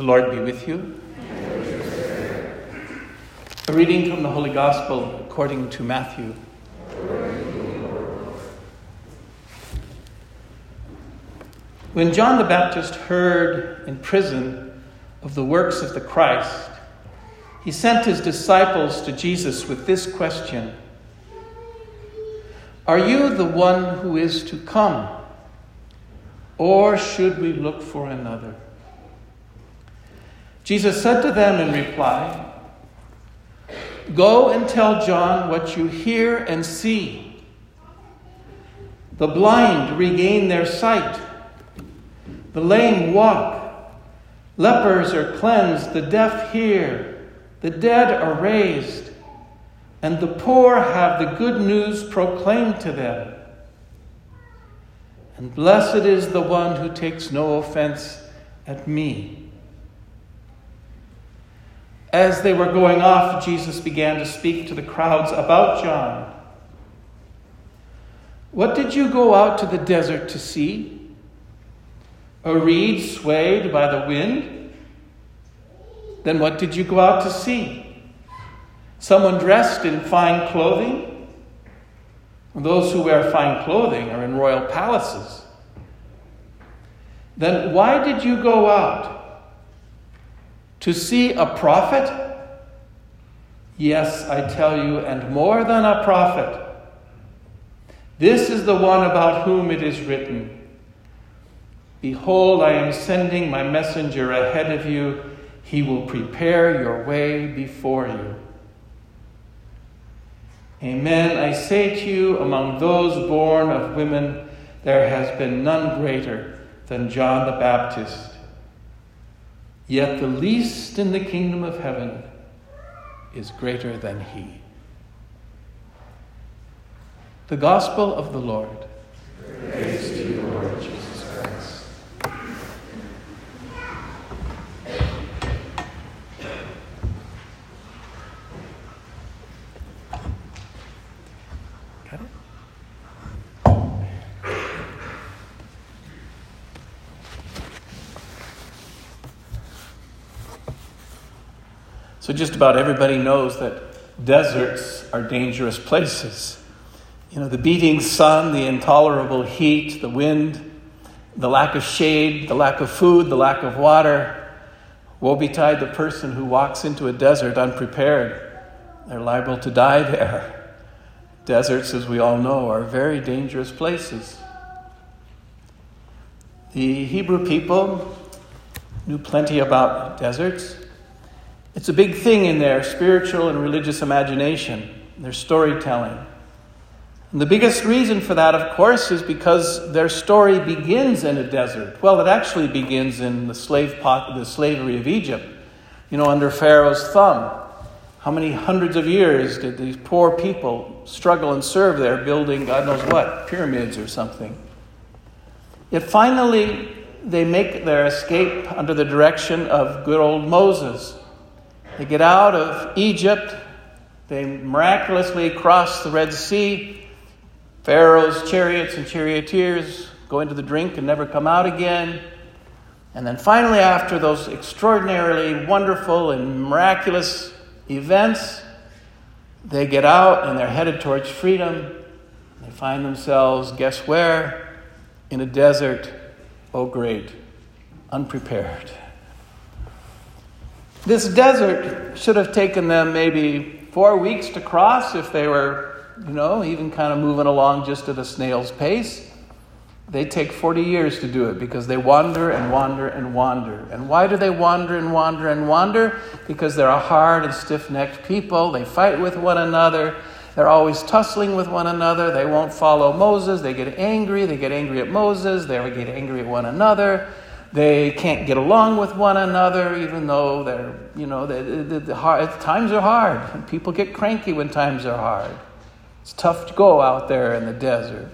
The Lord be with you. A reading from the Holy Gospel according to Matthew. When John the Baptist heard in prison of the works of the Christ, he sent his disciples to Jesus with this question Are you the one who is to come, or should we look for another? Jesus said to them in reply, Go and tell John what you hear and see. The blind regain their sight, the lame walk, lepers are cleansed, the deaf hear, the dead are raised, and the poor have the good news proclaimed to them. And blessed is the one who takes no offense at me. As they were going off, Jesus began to speak to the crowds about John. What did you go out to the desert to see? A reed swayed by the wind? Then what did you go out to see? Someone dressed in fine clothing? Those who wear fine clothing are in royal palaces. Then why did you go out? To see a prophet? Yes, I tell you, and more than a prophet. This is the one about whom it is written Behold, I am sending my messenger ahead of you. He will prepare your way before you. Amen. I say to you, among those born of women, there has been none greater than John the Baptist. Yet the least in the kingdom of heaven is greater than he. The Gospel of the Lord. Praise to you, Lord Jesus. So, just about everybody knows that deserts are dangerous places. You know, the beating sun, the intolerable heat, the wind, the lack of shade, the lack of food, the lack of water. Woe betide the person who walks into a desert unprepared. They're liable to die there. Deserts, as we all know, are very dangerous places. The Hebrew people knew plenty about deserts. It's a big thing in their spiritual and religious imagination, their storytelling. And the biggest reason for that, of course, is because their story begins in a desert. Well, it actually begins in the, slave pot, the slavery of Egypt, you know, under Pharaoh's thumb. How many hundreds of years did these poor people struggle and serve there, building God knows what, pyramids or something? Yet finally, they make their escape under the direction of good old Moses. They get out of Egypt. They miraculously cross the Red Sea. Pharaoh's chariots and charioteers go into the drink and never come out again. And then finally, after those extraordinarily wonderful and miraculous events, they get out and they're headed towards freedom. They find themselves, guess where? In a desert. Oh, great. Unprepared. This desert should have taken them maybe four weeks to cross if they were, you know, even kind of moving along just at a snail's pace. They take 40 years to do it because they wander and wander and wander. And why do they wander and wander and wander? Because they're a hard and stiff necked people. They fight with one another. They're always tussling with one another. They won't follow Moses. They get angry. They get angry at Moses. They get angry at one another. They can't get along with one another, even though they're, you know, the, the, the hard, times are hard. And people get cranky when times are hard. It's tough to go out there in the desert.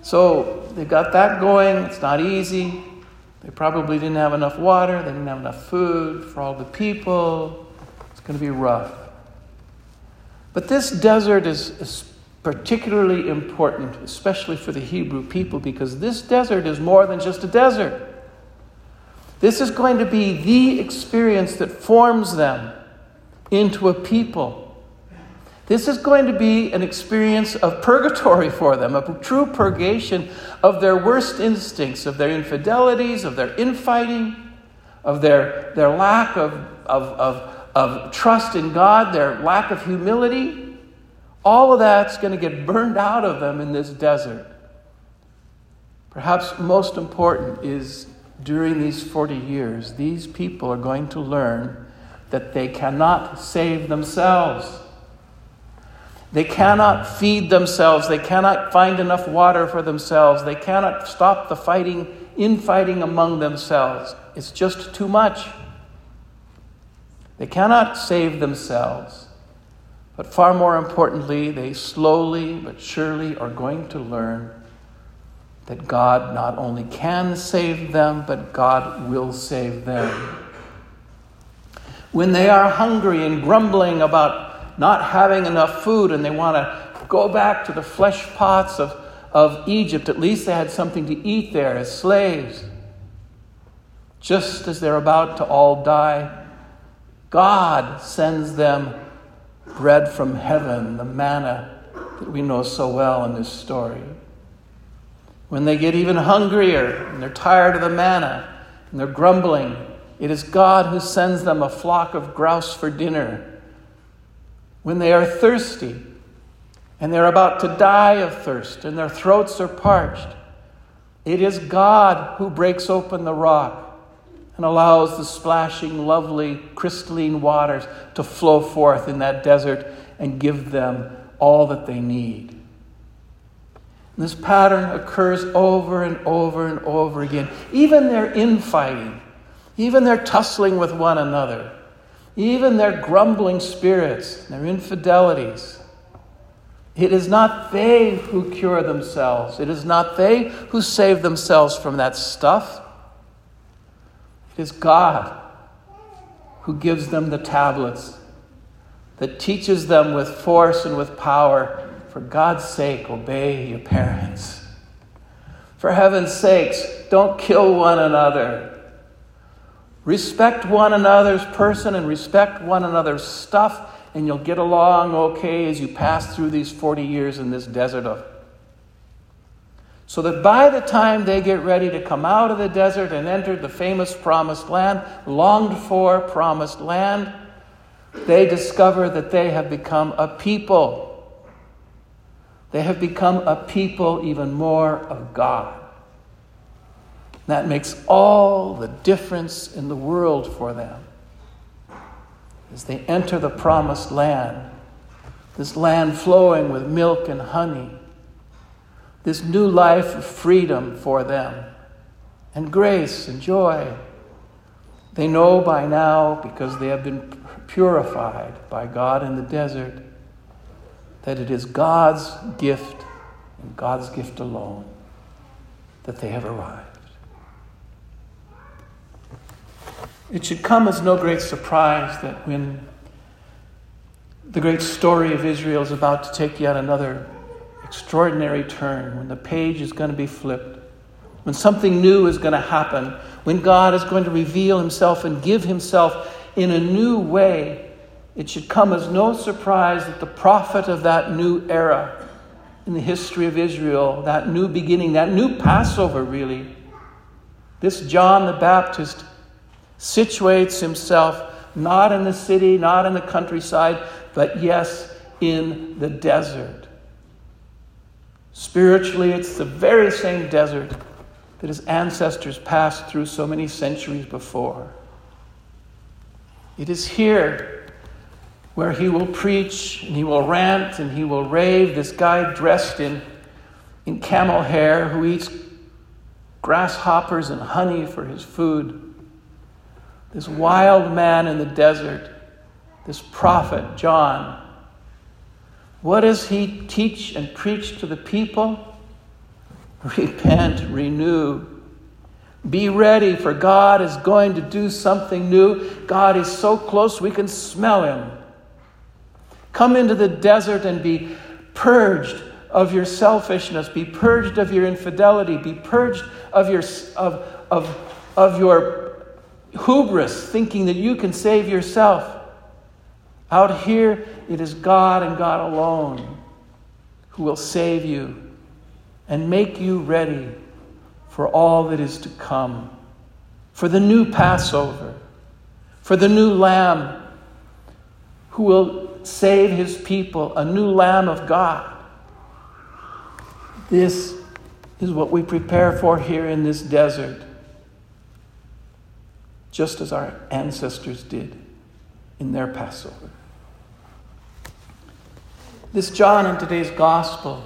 So they got that going. It's not easy. They probably didn't have enough water. They didn't have enough food for all the people. It's going to be rough. But this desert is particularly important, especially for the Hebrew people, because this desert is more than just a desert. This is going to be the experience that forms them into a people. This is going to be an experience of purgatory for them, a true purgation of their worst instincts, of their infidelities, of their infighting, of their, their lack of, of, of, of trust in God, their lack of humility. All of that's going to get burned out of them in this desert. Perhaps most important is during these 40 years, these people are going to learn that they cannot save themselves. They cannot feed themselves. They cannot find enough water for themselves. They cannot stop the fighting, infighting among themselves. It's just too much. They cannot save themselves. But far more importantly, they slowly but surely are going to learn that God not only can save them, but God will save them. When they are hungry and grumbling about not having enough food and they want to go back to the flesh pots of, of Egypt, at least they had something to eat there as slaves. Just as they're about to all die, God sends them bread from heaven, the manna that we know so well in this story. When they get even hungrier and they're tired of the manna and they're grumbling, it is God who sends them a flock of grouse for dinner. When they are thirsty and they're about to die of thirst and their throats are parched, it is God who breaks open the rock and allows the splashing, lovely, crystalline waters to flow forth in that desert and give them all that they need. This pattern occurs over and over and over again. Even their infighting, even their tussling with one another, even their grumbling spirits, their infidelities. It is not they who cure themselves. It is not they who save themselves from that stuff. It is God who gives them the tablets, that teaches them with force and with power for God's sake, obey your parents. For heaven's sakes, don't kill one another. Respect one another's person and respect one another's stuff, and you'll get along okay as you pass through these 40 years in this desert of. So that by the time they get ready to come out of the desert and enter the famous promised land, longed for promised land, they discover that they have become a people they have become a people even more of God. That makes all the difference in the world for them. As they enter the promised land, this land flowing with milk and honey, this new life of freedom for them, and grace and joy. They know by now, because they have been purified by God in the desert, that it is God's gift and God's gift alone that they have arrived. It should come as no great surprise that when the great story of Israel is about to take yet another extraordinary turn, when the page is going to be flipped, when something new is going to happen, when God is going to reveal himself and give himself in a new way it should come as no surprise that the prophet of that new era in the history of Israel, that new beginning, that new Passover, really, this John the Baptist situates himself not in the city, not in the countryside, but yes, in the desert. Spiritually, it's the very same desert that his ancestors passed through so many centuries before. It is here where he will preach and he will rant and he will rave. This guy dressed in, in camel hair who eats grasshoppers and honey for his food. This wild man in the desert, this prophet, John. What does he teach and preach to the people? Repent, renew. Be ready, for God is going to do something new. God is so close we can smell him. Come into the desert and be purged of your selfishness, be purged of your infidelity, be purged of your, of, of, of your hubris, thinking that you can save yourself. Out here, it is God and God alone who will save you and make you ready for all that is to come, for the new Passover, for the new Lamb who will save his people, a new Lamb of God. This is what we prepare for here in this desert, just as our ancestors did in their Passover. This John in today's gospel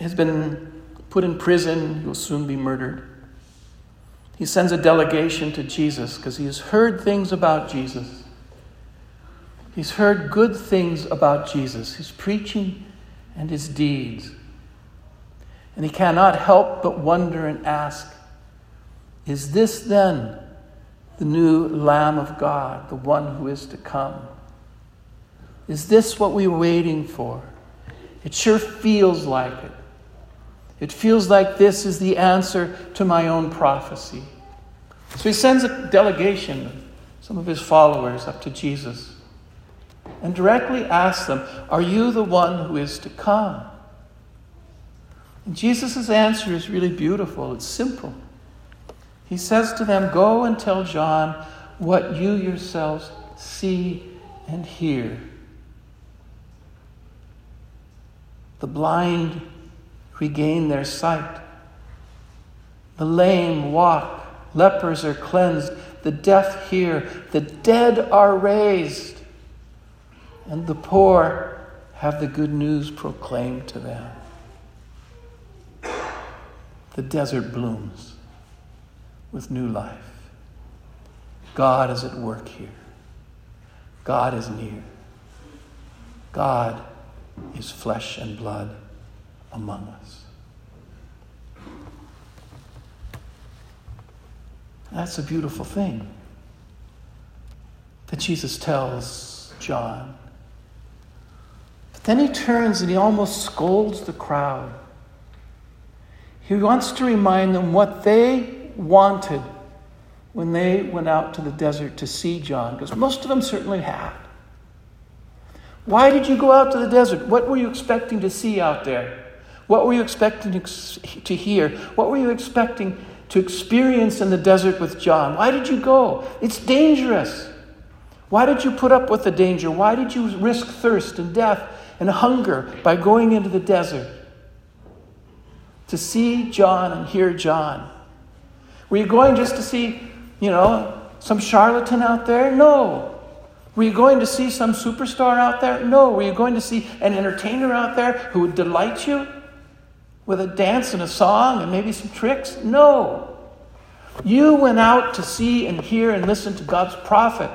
has been put in prison. He will soon be murdered. He sends a delegation to Jesus because he has heard things about Jesus. He's heard good things about Jesus, his preaching and his deeds. And he cannot help but wonder and ask Is this then the new Lamb of God, the one who is to come? Is this what we were waiting for? It sure feels like it. It feels like this is the answer to my own prophecy. So he sends a delegation, some of his followers, up to Jesus and directly asks them, Are you the one who is to come? And Jesus' answer is really beautiful. It's simple. He says to them, Go and tell John what you yourselves see and hear. The blind regain their sight. The lame walk. Lepers are cleansed. The deaf hear. The dead are raised. And the poor have the good news proclaimed to them. The desert blooms with new life. God is at work here. God is near. God is flesh and blood among us. That's a beautiful thing that Jesus tells John. But then he turns and he almost scolds the crowd. He wants to remind them what they wanted when they went out to the desert to see John, because most of them certainly had. Why did you go out to the desert? What were you expecting to see out there? What were you expecting to hear? What were you expecting to experience in the desert with John? Why did you go? It's dangerous. Why did you put up with the danger? Why did you risk thirst and death and hunger by going into the desert? To see John and hear John. Were you going just to see, you know, some charlatan out there? No. Were you going to see some superstar out there? No. Were you going to see an entertainer out there who would delight you with a dance and a song and maybe some tricks? No. You went out to see and hear and listen to God's prophet,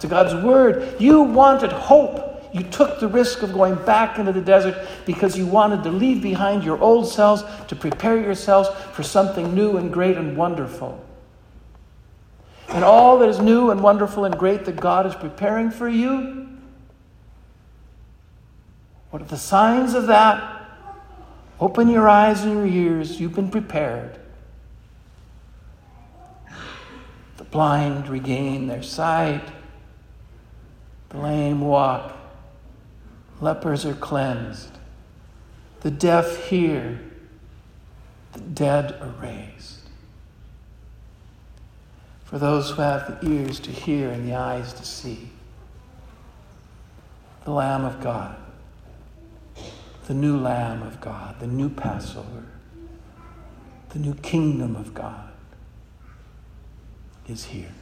to God's word. You wanted hope. You took the risk of going back into the desert because you wanted to leave behind your old selves to prepare yourselves for something new and great and wonderful and all that is new and wonderful and great that God is preparing for you? What are the signs of that? Open your eyes and your ears. You've been prepared. The blind regain their sight, the lame walk, lepers are cleansed, the deaf hear, the dead are raised for those who have the ears to hear and the eyes to see. The Lamb of God, the new Lamb of God, the new Passover, the new kingdom of God is here.